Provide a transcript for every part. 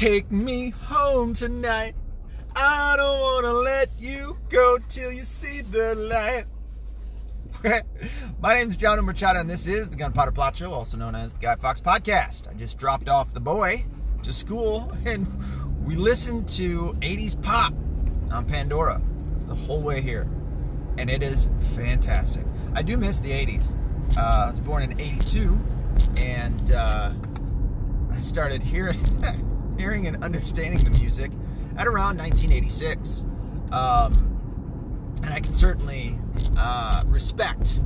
Take me home tonight. I don't wanna let you go till you see the light. My name is John Machado, and this is the Gunpowder Plot Show, also known as the Guy Fawkes Podcast. I just dropped off the boy to school, and we listened to 80s pop on Pandora the whole way here, and it is fantastic. I do miss the 80s. Uh, I was born in 82, and uh, I started hearing, hearing and understanding the music at around 1986. Um, and I can certainly uh, respect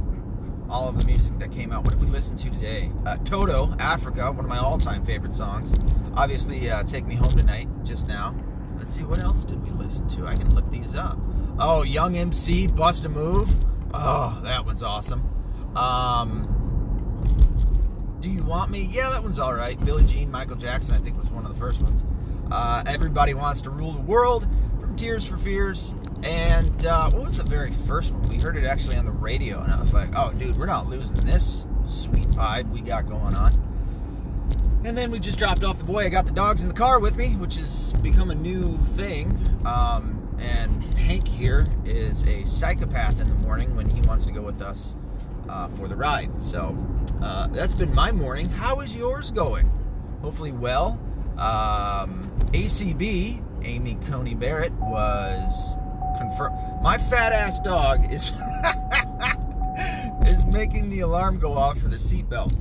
all of the music that came out. What did we listen to today? Uh, Toto, Africa, one of my all-time favorite songs. Obviously, uh, Take Me Home Tonight, just now. Let's see, what else did we listen to? I can look these up. Oh, Young MC, Bust a Move. Oh, that one's awesome. Um, Do You Want Me? Yeah, that one's all right. Billie Jean, Michael Jackson, I think was one of the first ones. Uh, Everybody Wants to Rule the World from Tears for Fears. And uh, what was the very first one? We heard it actually on the radio, and I was like, oh, dude, we're not losing this sweet vibe we got going on. And then we just dropped off the boy. I got the dogs in the car with me, which has become a new thing. Um, and Hank here is a psychopath in the morning when he wants to go with us uh, for the ride. So uh, that's been my morning. How is yours going? Hopefully, well. Um, ACB, Amy Coney Barrett, was confirmed. My fat ass dog is is making the alarm go off for the seatbelt.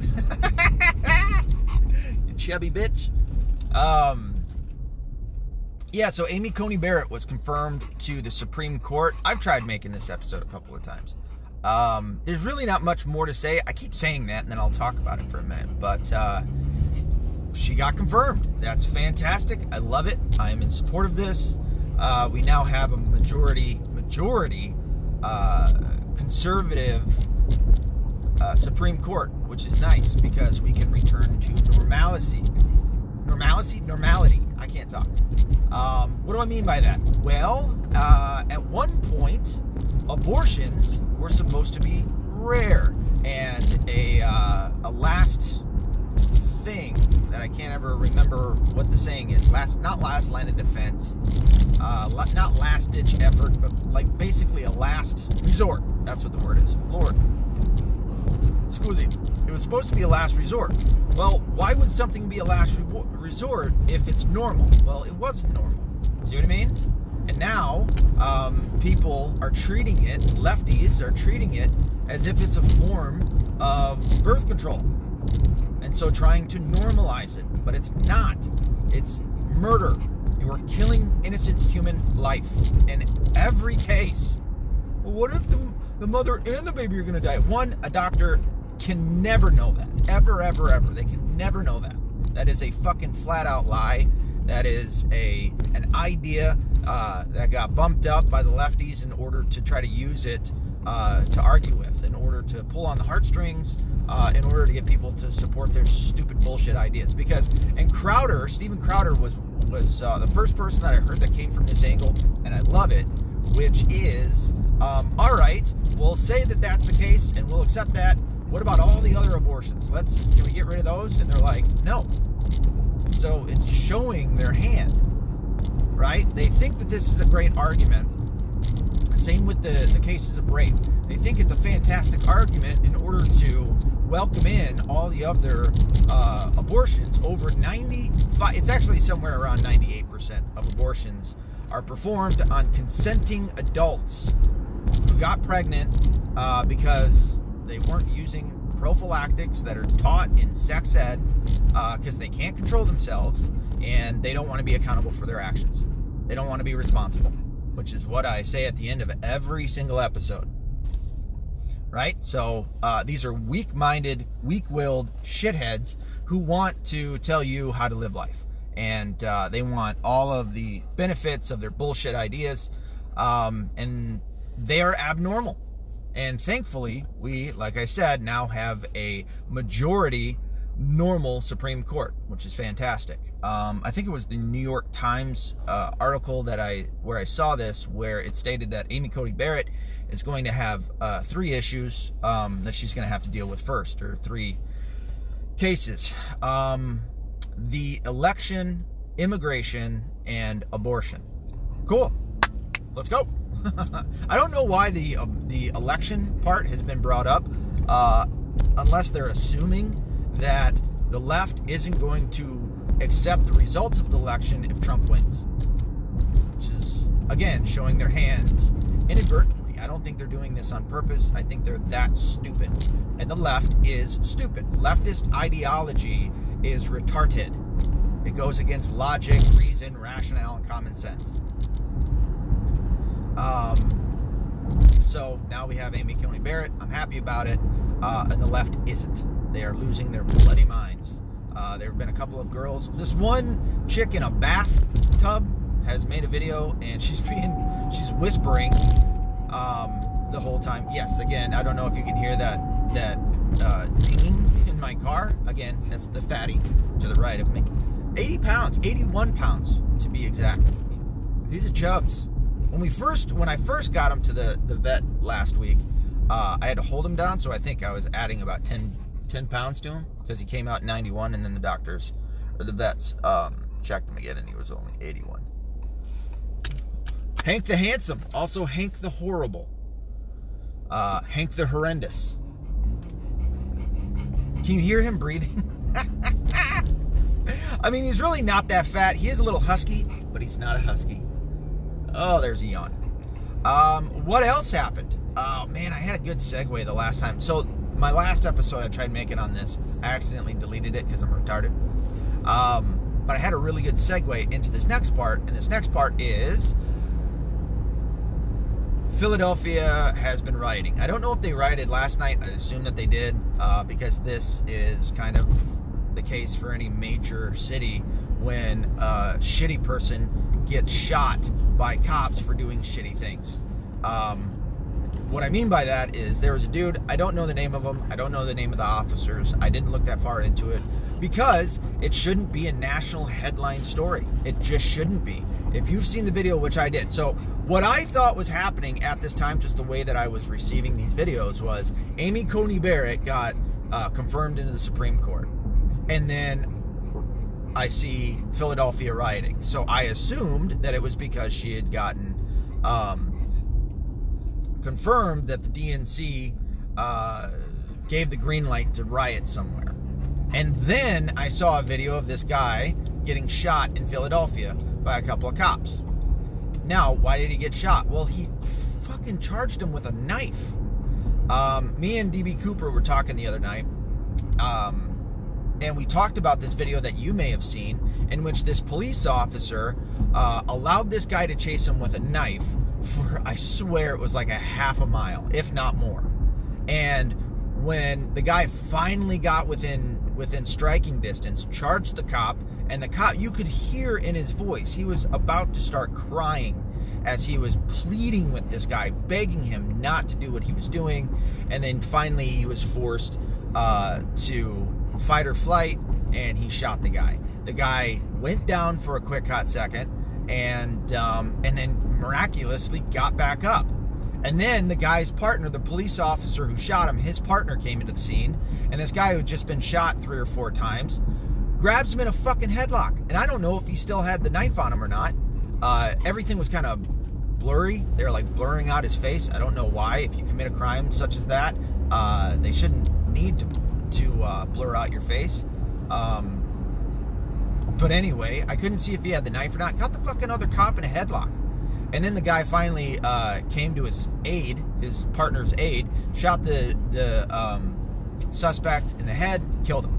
you chubby bitch. Um, yeah, so Amy Coney Barrett was confirmed to the Supreme Court. I've tried making this episode a couple of times. Um, there's really not much more to say. I keep saying that, and then I'll talk about it for a minute. But uh, she got confirmed. That's fantastic. I love it. I am in support of this. Uh, we now have a majority majority uh, conservative uh, Supreme Court, which is nice because we can return to normalcy. Normalcy, normality. I can't talk. Um, what do I mean by that? Well, uh, at one point, abortions were supposed to be rare, and a uh, a last thing that I can't ever remember what the saying is. Last, not last line of defense, uh, not last ditch effort, but like basically a last resort. That's what the word is. Lord, excuse me. It was supposed to be a last resort. Well, why would something be a last re- resort if it's normal? Well, it wasn't normal. See what I mean? And now um, people are treating it, lefties are treating it as if it's a form of birth control and so trying to normalize it. But it's not. It's murder. You are killing innocent human life in every case. Well, what if the, the mother and the baby are going to die? One, a doctor can never know that. Ever, ever, ever. They can never know that. That is a fucking flat out lie. That is a an idea uh, that got bumped up by the lefties in order to try to use it uh, to argue with, in order to pull on the heartstrings, uh, in order to get people to support their stupid bullshit ideas. Because and Crowder, Steven Crowder was was uh, the first person that I heard that came from this angle, and I love it, which is um, all right. We'll say that that's the case, and we'll accept that. What about all the other abortions? Let's can we get rid of those? And they're like, no. So it's showing their hand, right? They think that this is a great argument. Same with the, the cases of rape. They think it's a fantastic argument in order to welcome in all the other uh, abortions. Over 95, it's actually somewhere around 98% of abortions are performed on consenting adults who got pregnant uh, because they weren't using prophylactics that are taught in sex ed because uh, they can't control themselves and they don't want to be accountable for their actions. They don't want to be responsible, which is what I say at the end of every single episode right? So uh, these are weak minded, weak willed shitheads who want to tell you how to live life. And uh, they want all of the benefits of their bullshit ideas. Um, and they are abnormal. And thankfully, we, like I said, now have a majority normal Supreme Court, which is fantastic. Um, I think it was the New York Times uh, article that I where I saw this, where it stated that Amy Coney Barrett is going to have uh, three issues um, that she's going to have to deal with first, or three cases. Um, the election immigration, and abortion. Cool. Let's go. I don't know why the uh, the election part has been brought up, uh, unless they're assuming that the left isn't going to accept the results of the election if Trump wins, which is again showing their hands inadvertently. I don't think they're doing this on purpose. I think they're that stupid, and the left is stupid. Leftist ideology is retarded. It goes against logic, reason, rationale, and common sense. Um, so now we have Amy Coney Barrett. I'm happy about it. Uh, and the left isn't. They are losing their bloody minds. Uh, there have been a couple of girls. This one chick in a bathtub has made a video and she's being, she's whispering um, the whole time. Yes, again, I don't know if you can hear that, that uh, dinging in my car. Again, that's the fatty to the right of me. 80 pounds, 81 pounds to be exact. These are chubs when we first when I first got him to the the vet last week, uh, I had to hold him down, so I think I was adding about 10, 10 pounds to him because he came out 91, and then the doctors or the vets um, checked him again, and he was only 81. Hank the handsome, also Hank the horrible, uh, Hank the horrendous. Can you hear him breathing? I mean, he's really not that fat. He is a little husky, but he's not a husky. Oh, there's a yawn. Um, what else happened? Oh man, I had a good segue the last time. So my last episode, I tried making on this. I accidentally deleted it because I'm retarded. Um, but I had a really good segue into this next part, and this next part is Philadelphia has been rioting. I don't know if they rioted last night. I assume that they did uh, because this is kind of the case for any major city when a shitty person gets shot by cops for doing shitty things. Um, what I mean by that is there was a dude, I don't know the name of him, I don't know the name of the officers, I didn't look that far into it because it shouldn't be a national headline story. It just shouldn't be. If you've seen the video, which I did. So, what I thought was happening at this time, just the way that I was receiving these videos, was Amy Coney Barrett got uh, confirmed into the Supreme Court. And then I see Philadelphia rioting. So I assumed that it was because she had gotten um, confirmed that the DNC uh, gave the green light to riot somewhere. And then I saw a video of this guy getting shot in Philadelphia by a couple of cops. Now, why did he get shot? Well, he fucking charged him with a knife. Um, me and DB Cooper were talking the other night. Um, and we talked about this video that you may have seen in which this police officer uh, allowed this guy to chase him with a knife for i swear it was like a half a mile if not more and when the guy finally got within within striking distance charged the cop and the cop you could hear in his voice he was about to start crying as he was pleading with this guy begging him not to do what he was doing and then finally he was forced uh, to fight or flight, and he shot the guy. The guy went down for a quick hot second, and um, and then miraculously got back up. And then the guy's partner, the police officer who shot him, his partner came into the scene, and this guy who had just been shot three or four times grabs him in a fucking headlock. And I don't know if he still had the knife on him or not. Uh, everything was kind of blurry. They were like blurring out his face. I don't know why. If you commit a crime such as that, uh, they shouldn't need to to uh, blur out your face. Um, but anyway, I couldn't see if he had the knife or not. Got the fucking other cop in a headlock. And then the guy finally uh, came to his aid, his partner's aid, shot the, the um, suspect in the head, killed him.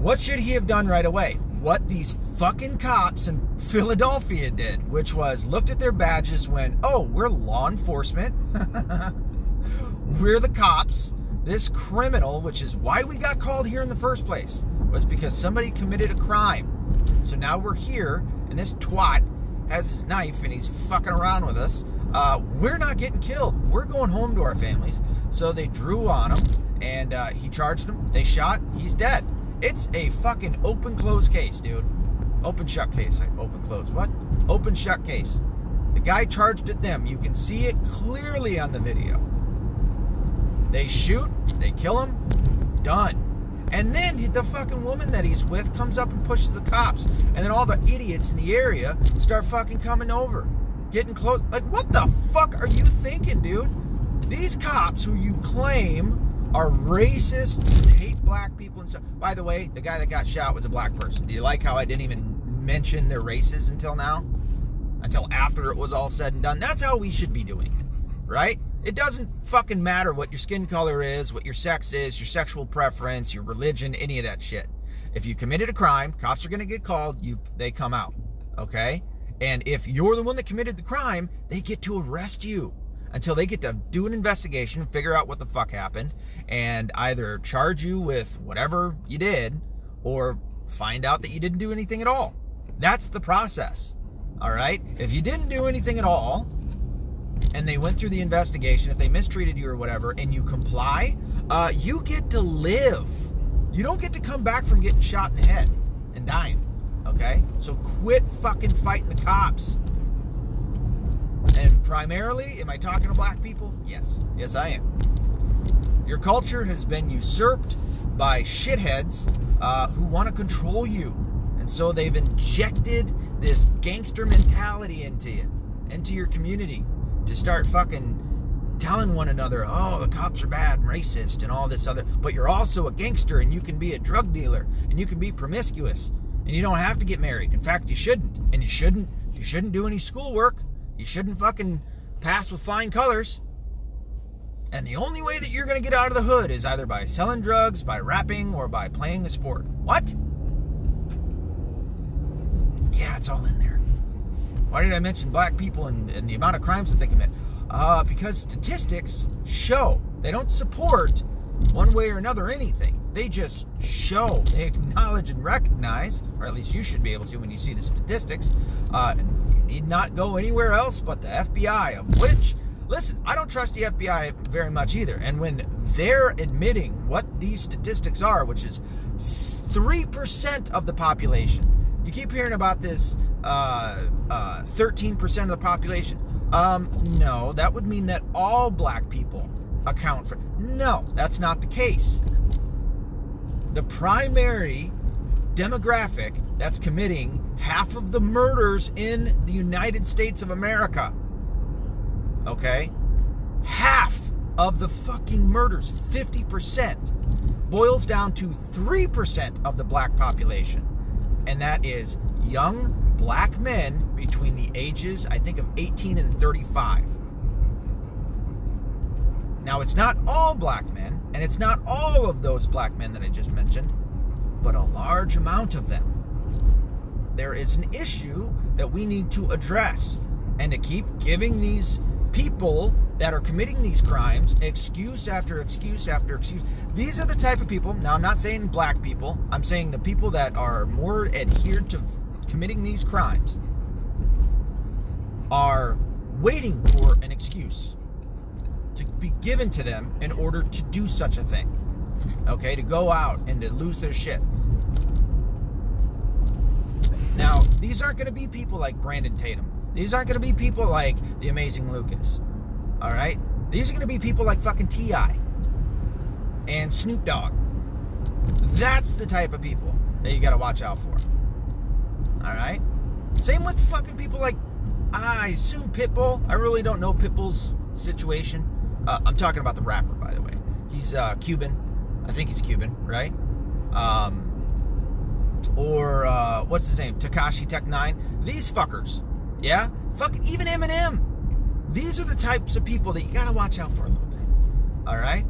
What should he have done right away? What these fucking cops in Philadelphia did, which was looked at their badges, went, oh, we're law enforcement. we're the cops. This criminal, which is why we got called here in the first place, was because somebody committed a crime. So now we're here, and this twat has his knife and he's fucking around with us. Uh, we're not getting killed. We're going home to our families. So they drew on him, and uh, he charged him. They shot. He's dead. It's a fucking open close case, dude. Open shut case. Open close. What? Open shut case. The guy charged at them. You can see it clearly on the video. They shoot, they kill him, done. And then the fucking woman that he's with comes up and pushes the cops. And then all the idiots in the area start fucking coming over, getting close. Like, what the fuck are you thinking, dude? These cops who you claim are racists and hate black people and stuff. By the way, the guy that got shot was a black person. Do you like how I didn't even mention their races until now? Until after it was all said and done? That's how we should be doing it, right? It doesn't fucking matter what your skin color is, what your sex is, your sexual preference, your religion, any of that shit. If you committed a crime, cops are going to get called, you they come out. Okay? And if you're the one that committed the crime, they get to arrest you until they get to do an investigation, figure out what the fuck happened, and either charge you with whatever you did or find out that you didn't do anything at all. That's the process. All right? If you didn't do anything at all, and they went through the investigation, if they mistreated you or whatever, and you comply, uh, you get to live. You don't get to come back from getting shot in the head and dying. Okay? So quit fucking fighting the cops. And primarily, am I talking to black people? Yes. Yes, I am. Your culture has been usurped by shitheads uh, who want to control you. And so they've injected this gangster mentality into you, into your community to start fucking telling one another, oh, the cops are bad and racist and all this other. But you're also a gangster and you can be a drug dealer and you can be promiscuous and you don't have to get married. In fact, you shouldn't. And you shouldn't. You shouldn't do any schoolwork. You shouldn't fucking pass with flying colors. And the only way that you're going to get out of the hood is either by selling drugs, by rapping, or by playing a sport. What? Yeah, it's all in there. Why did I mention black people and, and the amount of crimes that they commit? Uh, because statistics show they don't support one way or another anything. They just show, they acknowledge and recognize, or at least you should be able to when you see the statistics. Uh, you need not go anywhere else but the FBI, of which, listen, I don't trust the FBI very much either. And when they're admitting what these statistics are, which is 3% of the population, you keep hearing about this 13% of the population. Um, no, that would mean that all black people account for. No, that's not the case. The primary demographic that's committing half of the murders in the United States of America. Okay? Half of the fucking murders, 50%, boils down to 3% of the black population. And that is young black men between the ages, I think, of 18 and 35. Now, it's not all black men, and it's not all of those black men that I just mentioned, but a large amount of them. There is an issue that we need to address, and to keep giving these people that are committing these crimes excuse after excuse after excuse. These are the type of people. Now, I'm not saying black people. I'm saying the people that are more adhered to committing these crimes are waiting for an excuse to be given to them in order to do such a thing. Okay, to go out and to lose their shit. Now, these aren't going to be people like Brandon Tatum. These aren't going to be people like the amazing Lucas. All right? These are going to be people like fucking T.I. and Snoop Dogg. That's the type of people that you got to watch out for. All right? Same with fucking people like, I assume Pitbull. I really don't know Pitbull's situation. Uh, I'm talking about the rapper, by the way. He's uh, Cuban. I think he's Cuban, right? Um, or uh, what's his name? Tekashi Tech Nine. These fuckers, yeah. Fucking even Eminem. These are the types of people that you gotta watch out for a little bit. All right,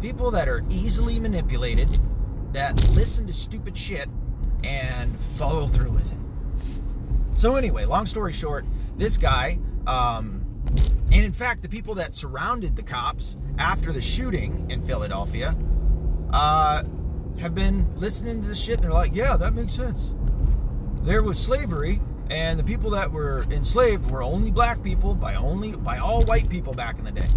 people that are easily manipulated, that listen to stupid shit and follow through with it. So anyway, long story short, this guy, um, and in fact, the people that surrounded the cops after the shooting in Philadelphia, uh, have been listening to this shit and they're like, yeah, that makes sense. There was slavery, and the people that were enslaved were only black people by only by all white people back in the day.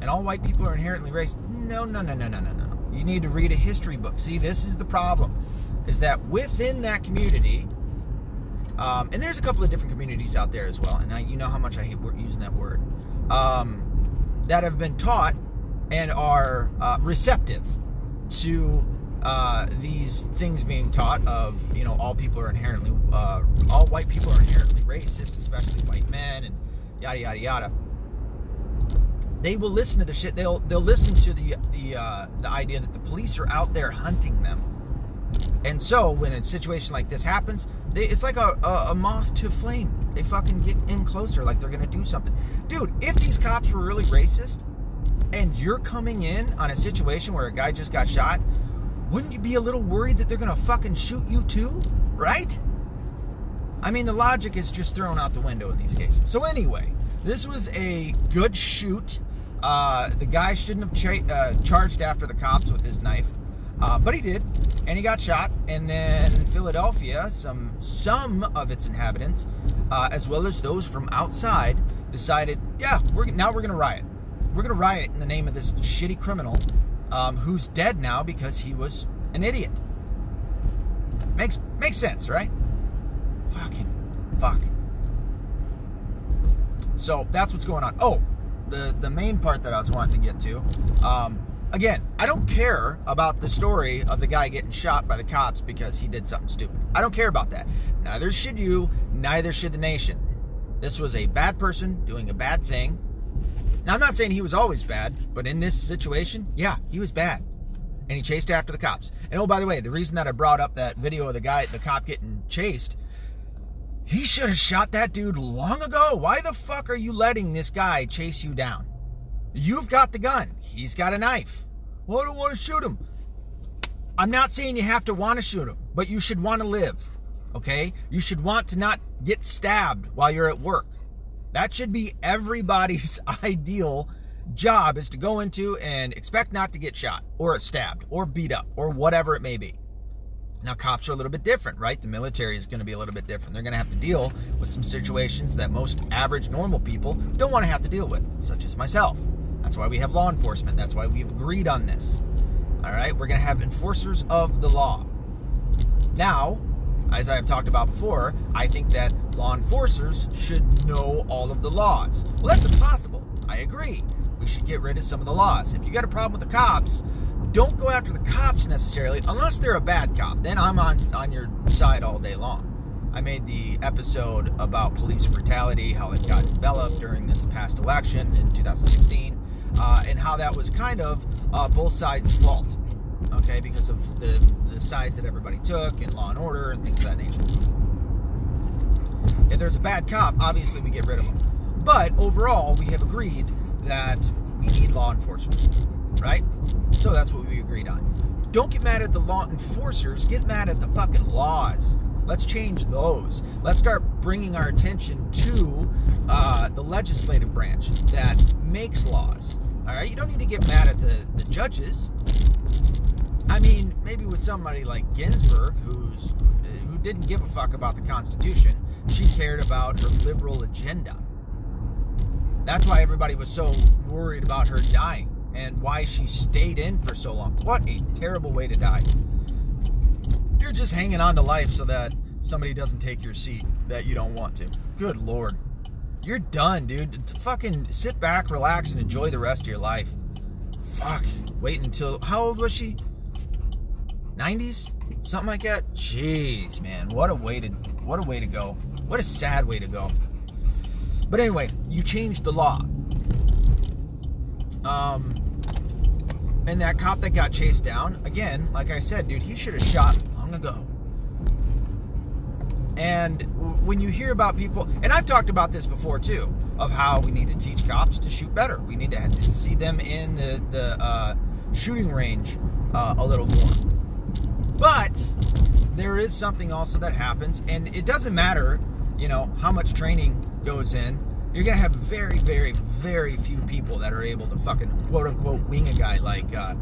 And all white people are inherently racist. No, no, no, no, no, no, no. You need to read a history book. See, this is the problem. Is that within that community, um, and there's a couple of different communities out there as well, and I, you know how much I hate using that word, um, that have been taught and are uh, receptive to uh, these things being taught of you know all people are inherently uh, all white people are inherently racist, especially white men and yada yada yada. They will listen to the shit. They'll they'll listen to the the uh, the idea that the police are out there hunting them. And so when a situation like this happens, they, it's like a, a, a moth to flame. They fucking get in closer, like they're gonna do something. Dude, if these cops were really racist, and you're coming in on a situation where a guy just got shot, wouldn't you be a little worried that they're gonna fucking shoot you too? Right? I mean, the logic is just thrown out the window in these cases. So, anyway, this was a good shoot. Uh, the guy shouldn't have cha- uh, charged after the cops with his knife, uh, but he did, and he got shot. And then Philadelphia, some some of its inhabitants, uh, as well as those from outside, decided, yeah, we're now we're gonna riot. We're gonna riot in the name of this shitty criminal um, who's dead now because he was an idiot. Makes makes sense, right? Fucking fuck. So that's what's going on. Oh, the the main part that I was wanting to get to. Um, again, I don't care about the story of the guy getting shot by the cops because he did something stupid. I don't care about that. Neither should you. Neither should the nation. This was a bad person doing a bad thing. Now, I'm not saying he was always bad, but in this situation, yeah, he was bad. And he chased after the cops. And oh, by the way, the reason that I brought up that video of the guy, the cop getting chased, he should have shot that dude long ago. Why the fuck are you letting this guy chase you down? You've got the gun, he's got a knife. Well, I don't want to shoot him. I'm not saying you have to want to shoot him, but you should want to live, okay? You should want to not get stabbed while you're at work. That should be everybody's ideal job is to go into and expect not to get shot or stabbed or beat up or whatever it may be. Now, cops are a little bit different, right? The military is going to be a little bit different. They're going to have to deal with some situations that most average, normal people don't want to have to deal with, such as myself. That's why we have law enforcement. That's why we've agreed on this. All right? We're going to have enforcers of the law. Now, as I have talked about before, I think that law enforcers should know all of the laws. Well, that's impossible. I agree. We should get rid of some of the laws. If you got a problem with the cops, don't go after the cops necessarily, unless they're a bad cop. Then I'm on on your side all day long. I made the episode about police brutality, how it got developed during this past election in 2016, uh, and how that was kind of uh, both sides' fault. Okay, because of the, the sides that everybody took and law and order and things of that nature. If there's a bad cop, obviously we get rid of them. But overall, we have agreed that we need law enforcement, right? So that's what we agreed on. Don't get mad at the law enforcers, get mad at the fucking laws. Let's change those. Let's start bringing our attention to uh, the legislative branch that makes laws. All right, you don't need to get mad at the, the judges. I mean, maybe with somebody like Ginsburg, who's who didn't give a fuck about the Constitution, she cared about her liberal agenda. That's why everybody was so worried about her dying and why she stayed in for so long. What a terrible way to die. You're just hanging on to life so that somebody doesn't take your seat that you don't want to. Good lord. You're done, dude. Fucking sit back, relax, and enjoy the rest of your life. Fuck. Wait until. How old was she? 90s? Something like that? Jeez, man. What a way to. What a way to go. What a sad way to go. But anyway, you changed the law. Um, and that cop that got chased down, again, like I said, dude, he should have shot long ago. And when you hear about people, and I've talked about this before too, of how we need to teach cops to shoot better. We need to see them in the, the uh, shooting range uh, a little more. But there is something also that happens, and it doesn't matter, you know, how much training goes in. You're gonna have very, very, very few people that are able to fucking quote unquote wing a guy like uh,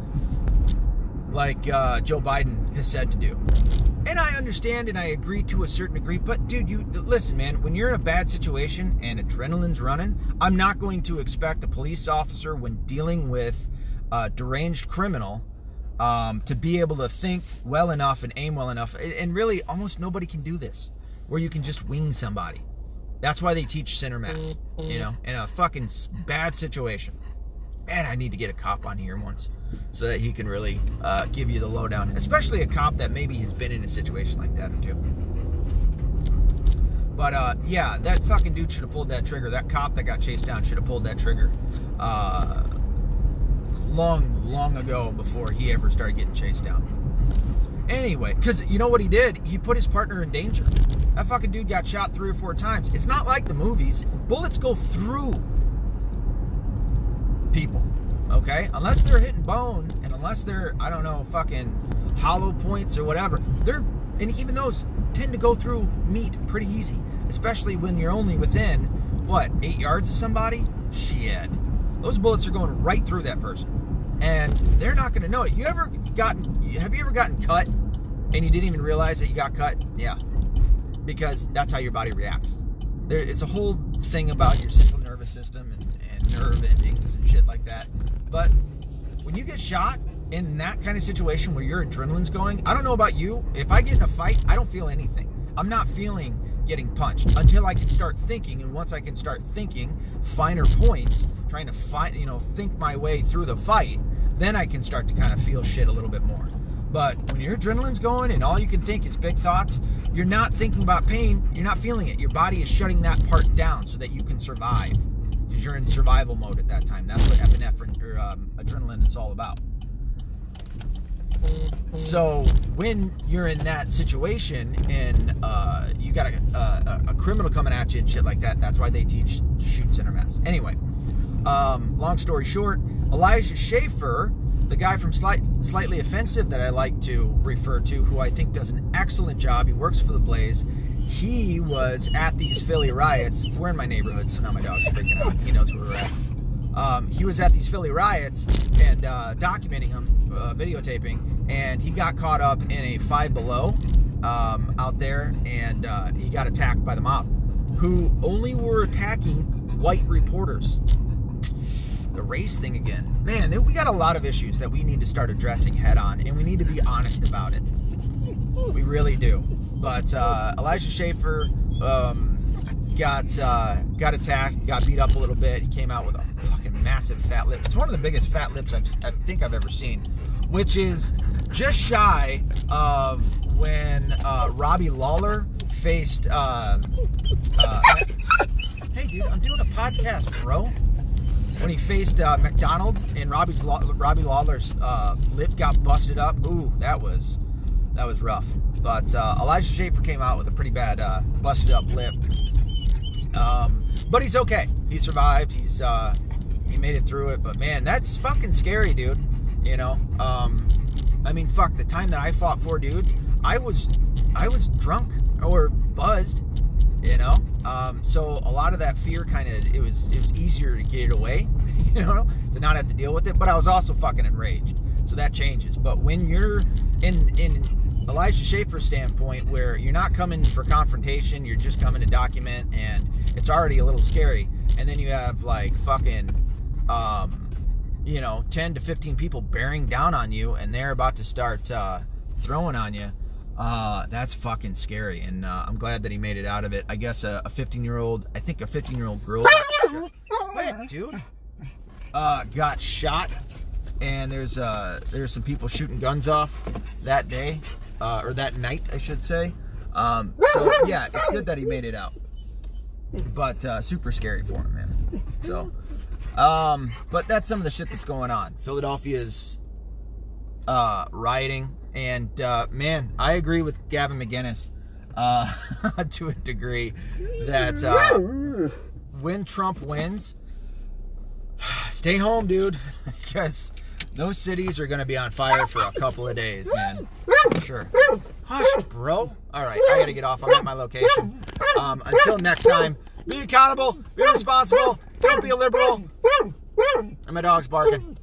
like uh, Joe Biden has said to do. And I understand and I agree to a certain degree, but dude, you listen, man, when you're in a bad situation and adrenaline's running, I'm not going to expect a police officer when dealing with a deranged criminal um, to be able to think well enough and aim well enough. And really, almost nobody can do this where you can just wing somebody. That's why they teach center mass, you know, in a fucking bad situation. Man, I need to get a cop on here once so that he can really uh, give you the lowdown, especially a cop that maybe has been in a situation like that two. But uh, yeah, that fucking dude should have pulled that trigger. That cop that got chased down should have pulled that trigger uh, long, long ago before he ever started getting chased down. Anyway, because you know what he did? He put his partner in danger. That fucking dude got shot three or four times. It's not like the movies. Bullets go through people, okay? Unless they're hitting bone and unless they're, I don't know, fucking hollow points or whatever. They're, and even those tend to go through meat pretty easy, especially when you're only within, what, eight yards of somebody? Shit. Those bullets are going right through that person. And they're not going to know it. You ever gotten, have you ever gotten cut and you didn't even realize that you got cut? Yeah. Because that's how your body reacts. There, it's a whole thing about your central nervous system and, nerve endings and shit like that. But when you get shot in that kind of situation where your adrenaline's going, I don't know about you. If I get in a fight, I don't feel anything. I'm not feeling getting punched until I can start thinking. And once I can start thinking finer points, trying to find, you know, think my way through the fight, then I can start to kind of feel shit a little bit more. But when your adrenaline's going and all you can think is big thoughts, you're not thinking about pain, you're not feeling it. Your body is shutting that part down so that you can survive. Because you're in survival mode at that time. That's what epinephrine or um, adrenaline is all about. So when you're in that situation and uh, you got a, a, a, criminal coming at you and shit like that, that's why they teach shoot center mass. Anyway, um, long story short, Elijah Schaffer, the guy from Slight, Slightly Offensive that I like to refer to, who I think does an excellent job. He works for the Blaze. He was at these Philly riots. We're in my neighborhood, so now my dog's freaking out. He knows where we're at. Um, he was at these Philly riots and uh, documenting them, uh, videotaping, and he got caught up in a Five Below um, out there, and uh, he got attacked by the mob, who only were attacking white reporters the race thing again. Man, we got a lot of issues that we need to start addressing head on, and we need to be honest about it. We really do. But uh, Elijah Schaffer um, got uh, got attacked, got beat up a little bit. He came out with a fucking massive fat lip. It's one of the biggest fat lips I've, i think I've ever seen, which is just shy of when uh, Robbie Lawler faced. Uh, uh, hey, dude, I'm doing a podcast, bro when he faced uh, MacDonald and Robbie's Robbie Lawler's uh, lip got busted up. Ooh, that was that was rough. But uh, Elijah Schaffer came out with a pretty bad uh, busted up lip. Um, but he's okay. He survived. He's uh, he made it through it. But man, that's fucking scary, dude. You know. Um, I mean, fuck. The time that I fought four dudes, I was I was drunk or buzzed you know um, so a lot of that fear kind of it was it was easier to get it away you know to not have to deal with it but i was also fucking enraged so that changes but when you're in in elijah schaffer's standpoint where you're not coming for confrontation you're just coming to document and it's already a little scary. And then you have like fucking um, you know 10 to 15 people bearing down on you and they're about to start uh, throwing on you. Uh, that's fucking scary, and uh, I'm glad that he made it out of it. I guess a 15 year old, I think a 15 year old girl, Wait, dude, uh, got shot, and there's uh, there's some people shooting guns off that day, uh, or that night, I should say. Um, so yeah, it's good that he made it out, but uh, super scary for him, man. So, um, but that's some of the shit that's going on. Philadelphia's uh, rioting and uh, man, I agree with Gavin McInnes uh, to a degree that uh, when Trump wins, stay home, dude, because those cities are going to be on fire for a couple of days, man. Sure. Hush, bro. All right, I got to get off. I'm at my location. Um, until next time, be accountable, be responsible, don't be a liberal. And my dog's barking.